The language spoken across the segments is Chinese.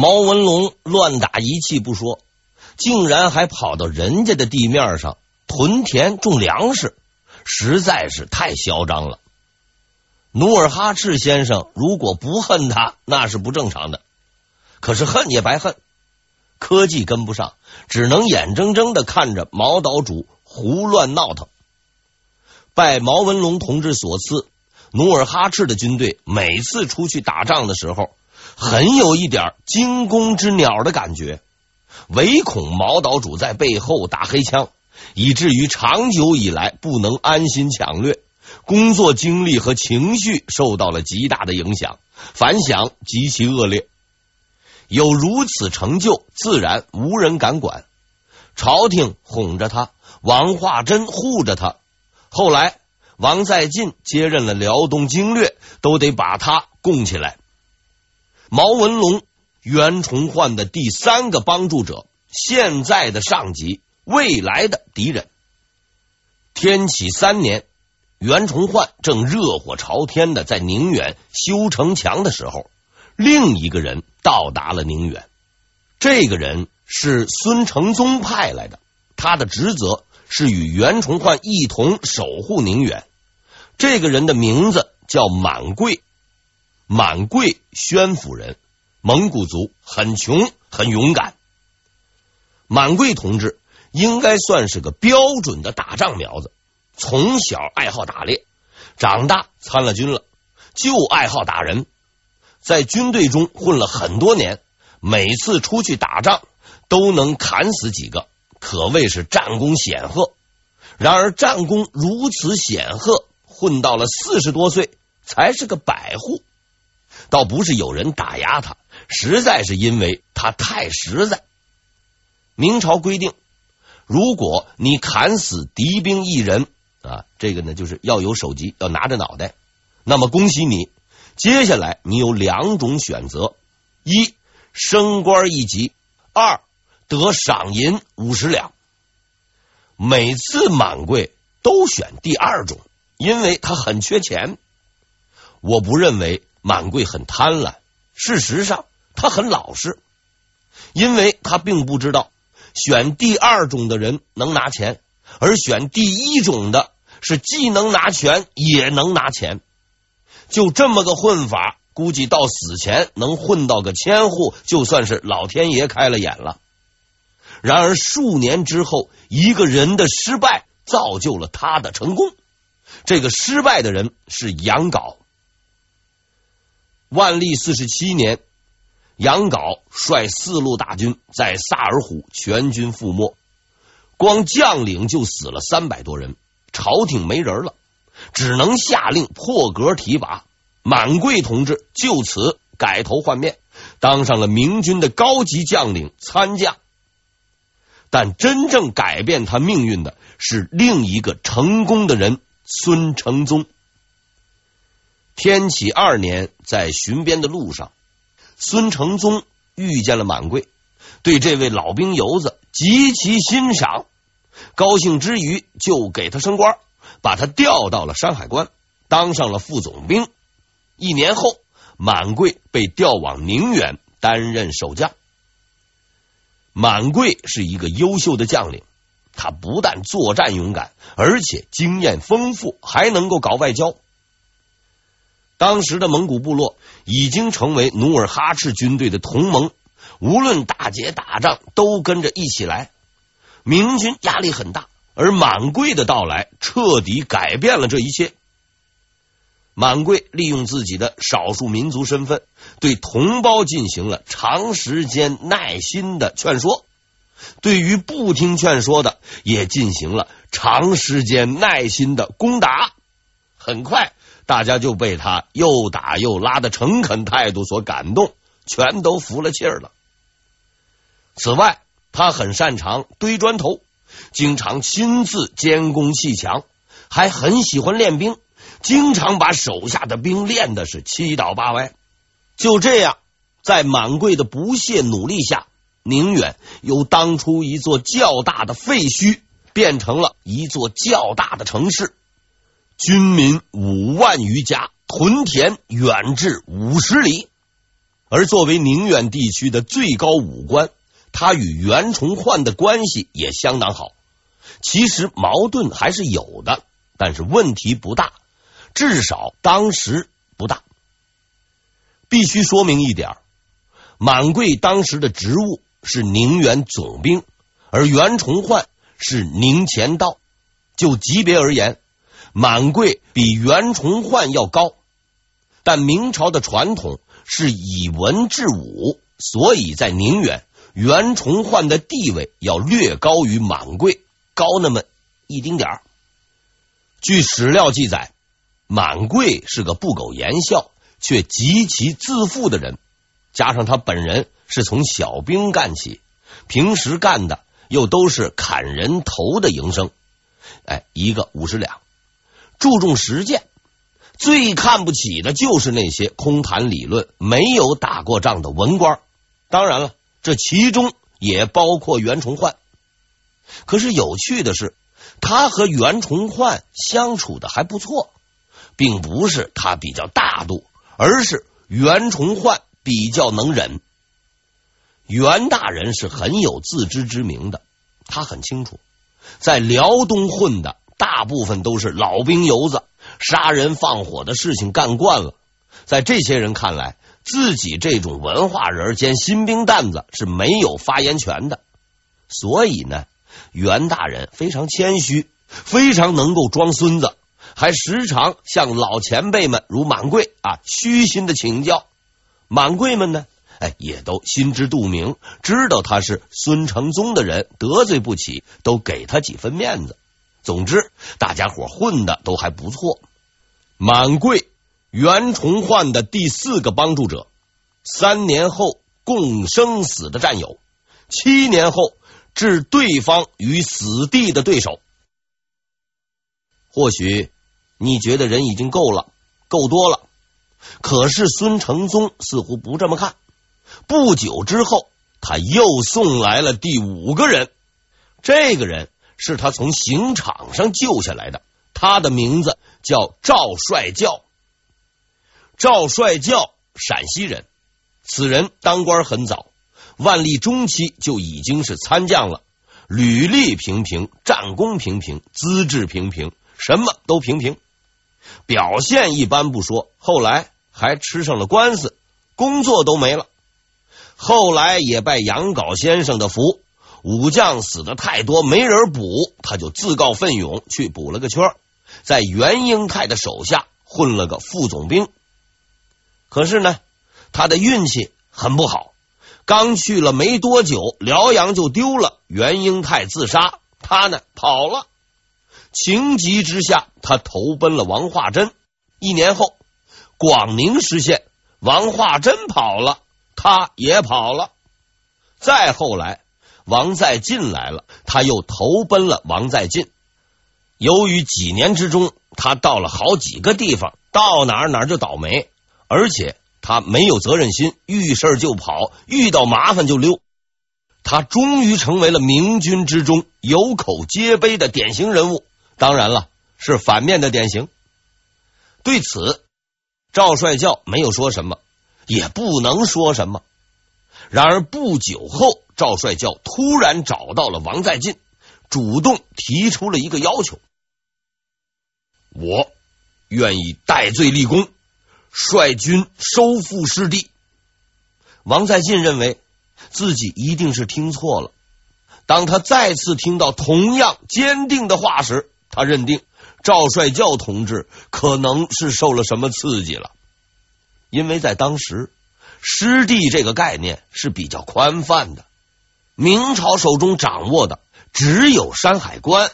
毛文龙乱打一气不说，竟然还跑到人家的地面上屯田种粮食，实在是太嚣张了。努尔哈赤先生如果不恨他，那是不正常的。可是恨也白恨，科技跟不上，只能眼睁睁的看着毛岛主胡乱闹腾。拜毛文龙同志所赐，努尔哈赤的军队每次出去打仗的时候，很有一点惊弓之鸟的感觉，唯恐毛岛主在背后打黑枪，以至于长久以来不能安心抢掠。工作精力和情绪受到了极大的影响，反响极其恶劣。有如此成就，自然无人敢管。朝廷哄着他，王化贞护着他。后来王在晋接任了辽东经略，都得把他供起来。毛文龙，袁崇焕的第三个帮助者，现在的上级，未来的敌人。天启三年。袁崇焕正热火朝天的在宁远修城墙的时候，另一个人到达了宁远。这个人是孙承宗派来的，他的职责是与袁崇焕一同守护宁远。这个人的名字叫满贵，满贵宣府人，蒙古族，很穷，很勇敢。满贵同志应该算是个标准的打仗苗子。从小爱好打猎，长大参了军了，就爱好打人，在军队中混了很多年，每次出去打仗都能砍死几个，可谓是战功显赫。然而战功如此显赫，混到了四十多岁才是个百户，倒不是有人打压他，实在是因为他太实在。明朝规定，如果你砍死敌兵一人，啊，这个呢，就是要有首级，要拿着脑袋。那么恭喜你，接下来你有两种选择：一升官一级，二得赏银五十两。每次满贵都选第二种，因为他很缺钱。我不认为满贵很贪婪，事实上他很老实，因为他并不知道选第二种的人能拿钱。而选第一种的是既能拿权也能拿钱，就这么个混法，估计到死前能混到个千户，就算是老天爷开了眼了。然而数年之后，一个人的失败造就了他的成功。这个失败的人是杨镐。万历四十七年，杨镐率四路大军在萨尔浒全军覆没。光将领就死了三百多人，朝廷没人了，只能下令破格提拔。满贵同志就此改头换面，当上了明军的高级将领参将。但真正改变他命运的是另一个成功的人——孙承宗。天启二年，在巡边的路上，孙承宗遇见了满贵，对这位老兵游子极其欣赏。高兴之余，就给他升官，把他调到了山海关，当上了副总兵。一年后，满贵被调往宁远担任守将。满贵是一个优秀的将领，他不但作战勇敢，而且经验丰富，还能够搞外交。当时的蒙古部落已经成为努尔哈赤军队的同盟，无论大捷大仗，都跟着一起来。明军压力很大，而满贵的到来彻底改变了这一切。满贵利用自己的少数民族身份，对同胞进行了长时间耐心的劝说；对于不听劝说的，也进行了长时间耐心的攻打。很快，大家就被他又打又拉的诚恳态度所感动，全都服了气儿了。此外，他很擅长堆砖头，经常亲自监工砌墙，还很喜欢练兵，经常把手下的兵练的是七倒八歪。就这样，在满贵的不懈努力下，宁远由当初一座较大的废墟变成了一座较大的城市，军民五万余家，屯田远至五十里。而作为宁远地区的最高武官，他与袁崇焕的关系也相当好。其实矛盾还是有的，但是问题不大，至少当时不大。必须说明一点，满贵当时的职务是宁远总兵，而袁崇焕是宁前道。就级别而言，满贵比袁崇焕要高。但明朝的传统是以文治武，所以在宁远，袁崇焕的地位要略高于满贵，高那么一丁点儿。据史料记载，满贵是个不苟言笑却极其自负的人，加上他本人是从小兵干起，平时干的又都是砍人头的营生，哎，一个五十两，注重实践。最看不起的就是那些空谈理论、没有打过仗的文官。当然了，这其中也包括袁崇焕。可是有趣的是，他和袁崇焕相处的还不错，并不是他比较大度，而是袁崇焕比较能忍。袁大人是很有自知之明的，他很清楚，在辽东混的大部分都是老兵油子。杀人放火的事情干惯了，在这些人看来，自己这种文化人兼新兵蛋子是没有发言权的。所以呢，袁大人非常谦虚，非常能够装孙子，还时常向老前辈们如满贵啊虚心的请教。满贵们呢，哎，也都心知肚明，知道他是孙承宗的人，得罪不起，都给他几分面子。总之，大家伙混的都还不错。满贵，袁崇焕的第四个帮助者，三年后共生死的战友，七年后置对方于死地的对手。或许你觉得人已经够了，够多了。可是孙承宗似乎不这么看。不久之后，他又送来了第五个人。这个人。是他从刑场上救下来的，他的名字叫赵帅教。赵帅教，陕西人，此人当官很早，万历中期就已经是参将了，履历平平，战功平平，资质平平，什么都平平，表现一般不说，后来还吃上了官司，工作都没了，后来也拜杨镐先生的福。武将死的太多，没人补，他就自告奋勇去补了个缺，在袁英泰的手下混了个副总兵。可是呢，他的运气很不好，刚去了没多久，辽阳就丢了，袁英泰自杀，他呢跑了。情急之下，他投奔了王化贞。一年后，广宁失陷，王化贞跑了，他也跑了。再后来。王在进来了，他又投奔了王在进。由于几年之中，他到了好几个地方，到哪哪就倒霉，而且他没有责任心，遇事就跑，遇到麻烦就溜。他终于成为了明军之中有口皆碑的典型人物。当然了，是反面的典型。对此，赵帅教没有说什么，也不能说什么。然而不久后，赵帅教突然找到了王在进，主动提出了一个要求：我愿意戴罪立功，率军收复失地。王在进认为自己一定是听错了。当他再次听到同样坚定的话时，他认定赵帅教同志可能是受了什么刺激了，因为在当时。失地这个概念是比较宽泛的，明朝手中掌握的只有山海关。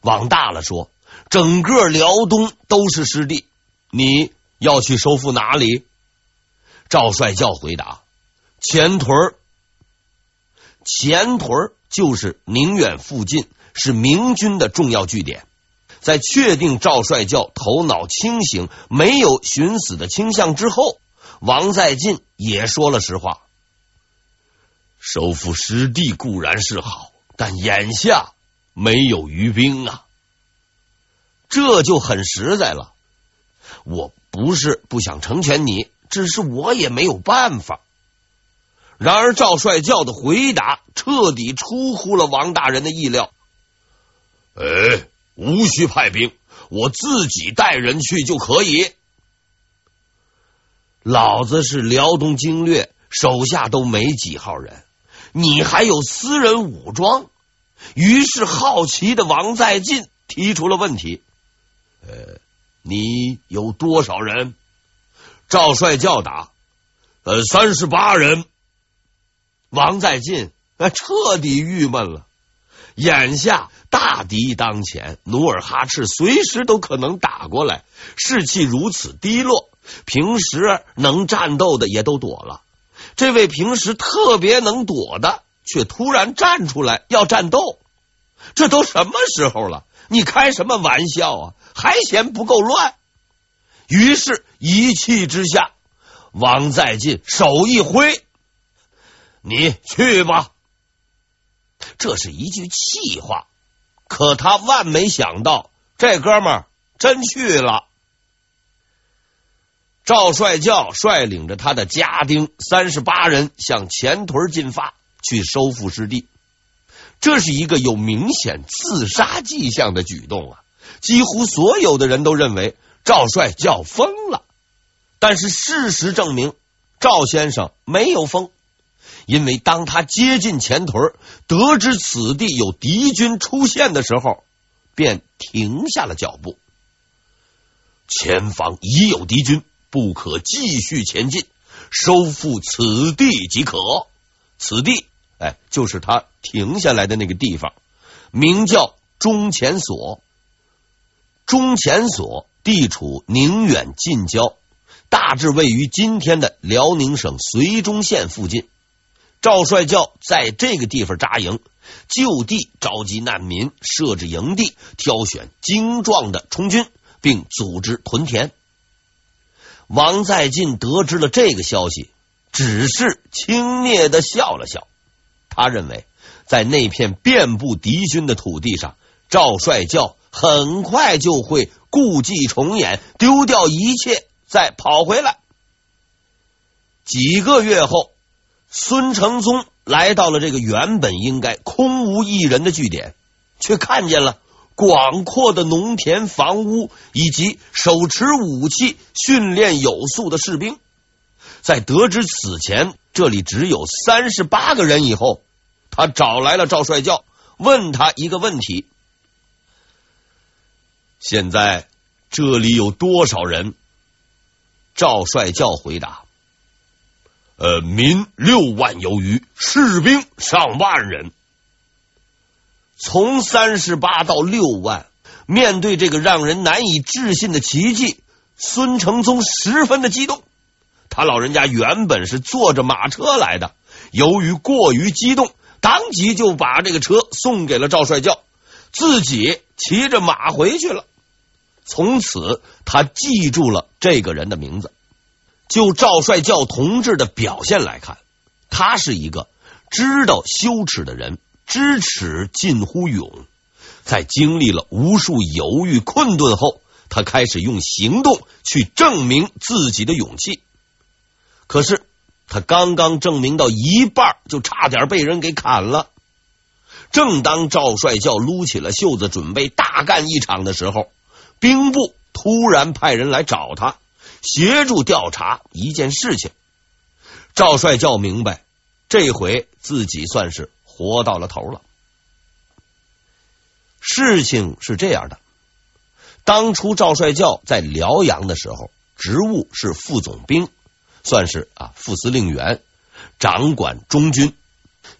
往大了说，整个辽东都是失地。你要去收复哪里？赵帅教回答：前屯。前屯就是宁远附近，是明军的重要据点。在确定赵帅教头脑清醒、没有寻死的倾向之后。王在晋也说了实话，收复失地固然是好，但眼下没有余兵啊，这就很实在了。我不是不想成全你，只是我也没有办法。然而赵帅教的回答彻底出乎了王大人的意料。哎，无需派兵，我自己带人去就可以。老子是辽东经略，手下都没几号人，你还有私人武装？于是好奇的王在晋提出了问题：“呃，你有多少人？”赵帅叫打：“呃，三十八人。”王在晋那彻底郁闷了。眼下大敌当前，努尔哈赤随时都可能打过来，士气如此低落，平时能战斗的也都躲了，这位平时特别能躲的，却突然站出来要战斗，这都什么时候了？你开什么玩笑啊？还嫌不够乱？于是，一气之下，王在进手一挥：“你去吧。”这是一句气话，可他万没想到，这哥们儿真去了。赵帅教率领着他的家丁三十八人向前屯进发，去收复失地。这是一个有明显自杀迹象的举动啊！几乎所有的人都认为赵帅教疯了，但是事实证明，赵先生没有疯。因为当他接近前屯，得知此地有敌军出现的时候，便停下了脚步。前方已有敌军，不可继续前进，收复此地即可。此地，哎，就是他停下来的那个地方，名叫中前所。中前所地处宁远近郊，大致位于今天的辽宁省绥中县附近。赵帅教在这个地方扎营，就地召集难民，设置营地，挑选精壮的充军，并组织屯田。王在进得知了这个消息，只是轻蔑的笑了笑。他认为，在那片遍布敌军的土地上，赵帅教很快就会故伎重演，丢掉一切，再跑回来。几个月后。孙承宗来到了这个原本应该空无一人的据点，却看见了广阔的农田、房屋以及手持武器、训练有素的士兵。在得知此前这里只有三十八个人以后，他找来了赵帅教，问他一个问题：现在这里有多少人？赵帅教回答。呃，民六万有余，士兵上万人。从三十八到六万，面对这个让人难以置信的奇迹，孙承宗十分的激动。他老人家原本是坐着马车来的，由于过于激动，当即就把这个车送给了赵帅教，自己骑着马回去了。从此，他记住了这个人的名字。就赵帅教同志的表现来看，他是一个知道羞耻的人，知耻近乎勇。在经历了无数犹豫困顿后，他开始用行动去证明自己的勇气。可是他刚刚证明到一半，就差点被人给砍了。正当赵帅教撸起了袖子准备大干一场的时候，兵部突然派人来找他。协助调查一件事情，赵帅教明白，这回自己算是活到了头了。事情是这样的，当初赵帅教在辽阳的时候，职务是副总兵，算是啊副司令员，掌管中军。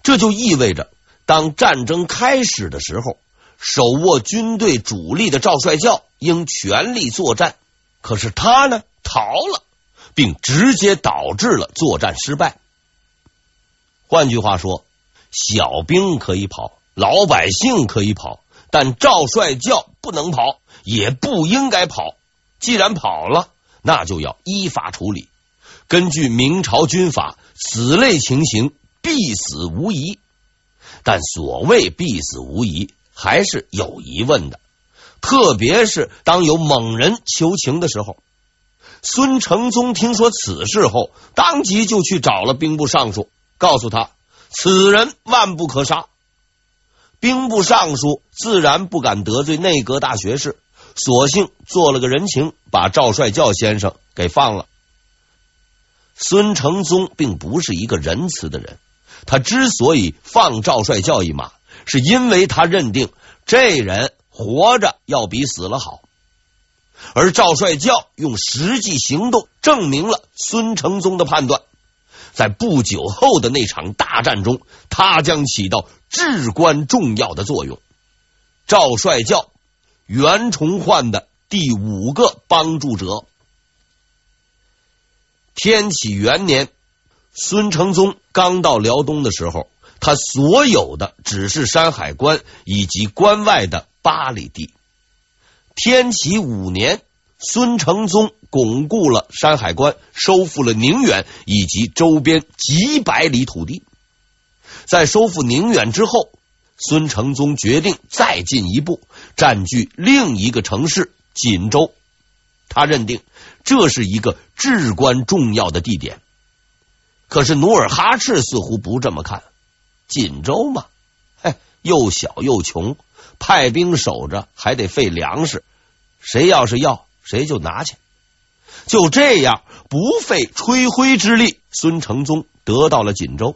这就意味着，当战争开始的时候，手握军队主力的赵帅教应全力作战。可是他呢？逃了，并直接导致了作战失败。换句话说，小兵可以跑，老百姓可以跑，但赵帅教不能跑，也不应该跑。既然跑了，那就要依法处理。根据明朝军法，此类情形必死无疑。但所谓必死无疑，还是有疑问的，特别是当有猛人求情的时候。孙承宗听说此事后，当即就去找了兵部尚书，告诉他此人万不可杀。兵部尚书自然不敢得罪内阁大学士，索性做了个人情，把赵帅教先生给放了。孙承宗并不是一个仁慈的人，他之所以放赵帅教一马，是因为他认定这人活着要比死了好。而赵帅教用实际行动证明了孙承宗的判断。在不久后的那场大战中，他将起到至关重要的作用。赵帅教袁崇焕的第五个帮助者。天启元年，孙承宗刚到辽东的时候，他所有的只是山海关以及关外的八里地。天启五年。孙承宗巩固了山海关，收复了宁远以及周边几百里土地。在收复宁远之后，孙承宗决定再进一步，占据另一个城市锦州。他认定这是一个至关重要的地点。可是努尔哈赤似乎不这么看。锦州嘛，嘿，又小又穷，派兵守着还得费粮食，谁要是要？谁就拿去，就这样不费吹灰之力，孙承宗得到了锦州。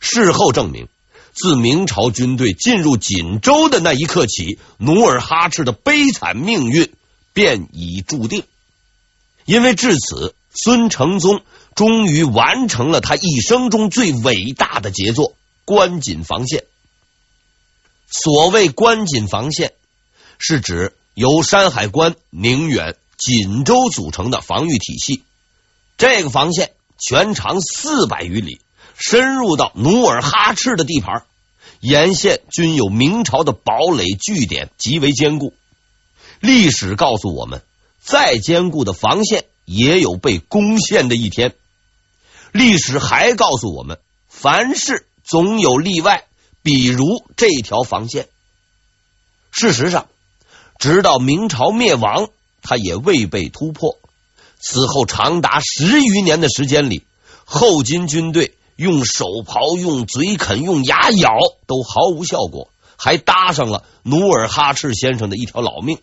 事后证明，自明朝军队进入锦州的那一刻起，努尔哈赤的悲惨命运便已注定。因为至此，孙承宗终于完成了他一生中最伟大的杰作——关锦防线。所谓关锦防线，是指。由山海关、宁远、锦州组成的防御体系，这个防线全长四百余里，深入到努尔哈赤的地盘，沿线均有明朝的堡垒据点，极为坚固。历史告诉我们，再坚固的防线也有被攻陷的一天。历史还告诉我们，凡事总有例外，比如这条防线。事实上。直到明朝灭亡，他也未被突破。此后长达十余年的时间里，后金军队用手刨、用嘴啃、用牙咬，都毫无效果，还搭上了努尔哈赤先生的一条老命。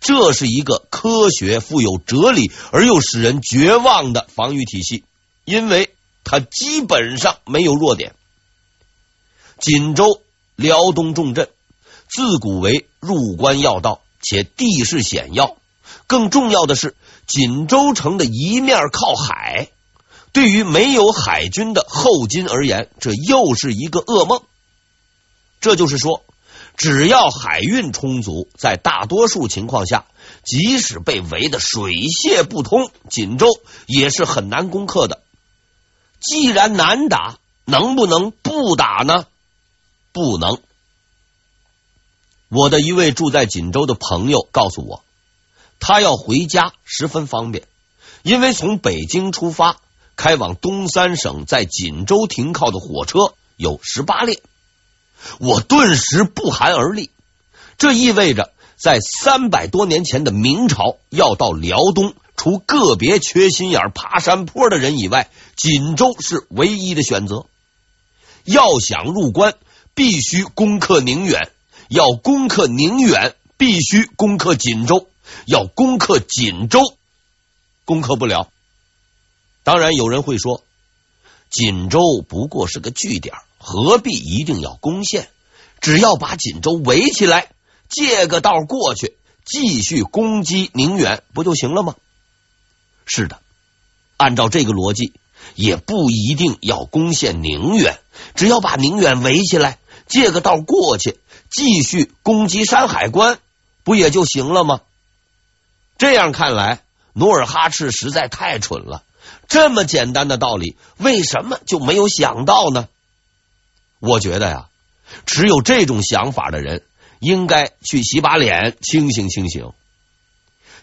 这是一个科学、富有哲理而又使人绝望的防御体系，因为它基本上没有弱点。锦州，辽东重镇。自古为入关要道，且地势险要。更重要的是，锦州城的一面靠海，对于没有海军的后金而言，这又是一个噩梦。这就是说，只要海运充足，在大多数情况下，即使被围得水泄不通，锦州也是很难攻克的。既然难打，能不能不打呢？不能。我的一位住在锦州的朋友告诉我，他要回家十分方便，因为从北京出发开往东三省在锦州停靠的火车有十八列。我顿时不寒而栗，这意味着在三百多年前的明朝，要到辽东，除个别缺心眼爬山坡的人以外，锦州是唯一的选择。要想入关，必须攻克宁远。要攻克宁远，必须攻克锦州；要攻克锦州，攻克不了。当然，有人会说，锦州不过是个据点，何必一定要攻陷？只要把锦州围起来，借个道过去，继续攻击宁远，不就行了吗？是的，按照这个逻辑，也不一定要攻陷宁远，只要把宁远围起来，借个道过去。继续攻击山海关，不也就行了吗？这样看来，努尔哈赤实在太蠢了。这么简单的道理，为什么就没有想到呢？我觉得呀，持有这种想法的人，应该去洗把脸，清醒清醒。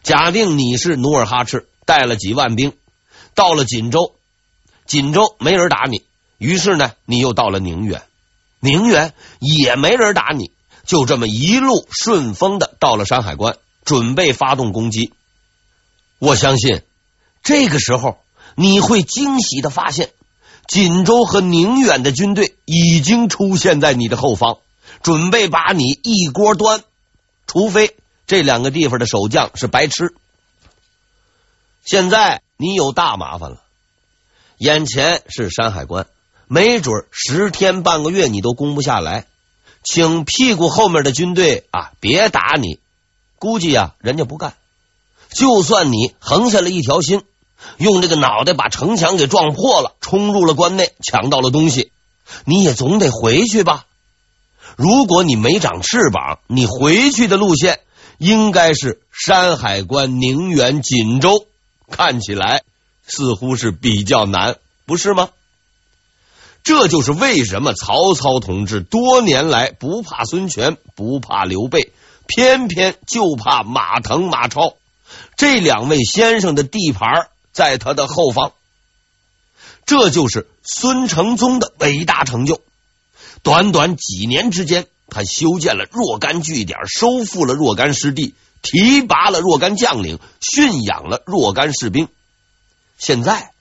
假定你是努尔哈赤，带了几万兵，到了锦州，锦州没人打你，于是呢，你又到了宁远，宁远也没人打你。就这么一路顺风的到了山海关，准备发动攻击。我相信这个时候你会惊喜的发现，锦州和宁远的军队已经出现在你的后方，准备把你一锅端。除非这两个地方的守将是白痴。现在你有大麻烦了，眼前是山海关，没准十天半个月你都攻不下来，请屁股后面的军队啊，别打你。估计啊，人家不干。就算你横下了一条心，用这个脑袋把城墙给撞破了，冲入了关内，抢到了东西，你也总得回去吧？如果你没长翅膀，你回去的路线应该是山海关、宁远、锦州，看起来似乎是比较难，不是吗？这就是为什么曹操同志多年来不怕孙权，不怕刘备，偏偏就怕马腾、马超。这两位先生的地盘在他的后方，这就是孙承宗的伟大成就。短短几年之间，他修建了若干据点，收复了若干失地，提拔了若干将领，驯养了若干士兵。现在，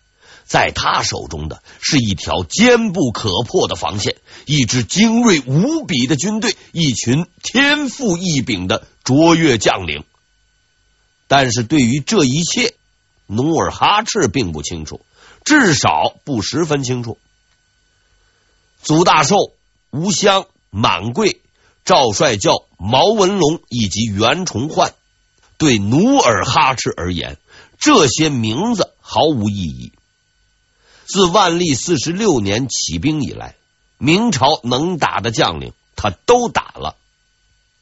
在他手中的是一条坚不可破的防线，一支精锐无比的军队，一群天赋异禀的卓越将领。但是对于这一切，努尔哈赤并不清楚，至少不十分清楚。祖大寿、吴襄、满贵、赵帅教、毛文龙以及袁崇焕，对努尔哈赤而言，这些名字毫无意义。自万历四十六年起兵以来，明朝能打的将领他都打了，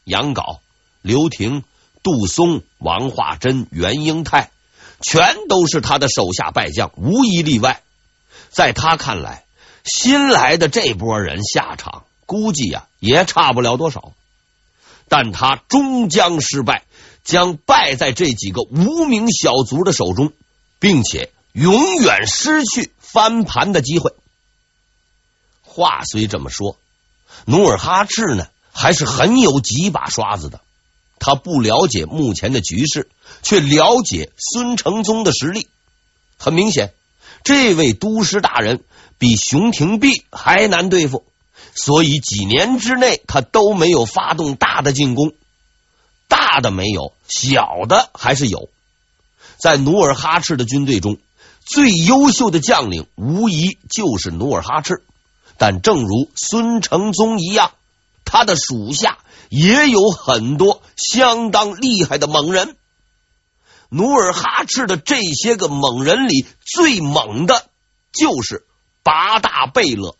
杨镐、刘廷。杜松、王化贞、袁英泰，全都是他的手下败将，无一例外。在他看来，新来的这波人下场估计呀、也差不了多少。但他终将失败，将败在这几个无名小卒的手中，并且永远失去翻盘的机会。话虽这么说，努尔哈赤呢还是很有几把刷子的。他不了解目前的局势，却了解孙承宗的实力。很明显，这位都师大人比熊廷弼还难对付，所以几年之内他都没有发动大的进攻。大的没有，小的还是有。在努尔哈赤的军队中，最优秀的将领无疑就是努尔哈赤。但正如孙承宗一样，他的属下。也有很多相当厉害的猛人。努尔哈赤的这些个猛人里，最猛的就是八大贝勒。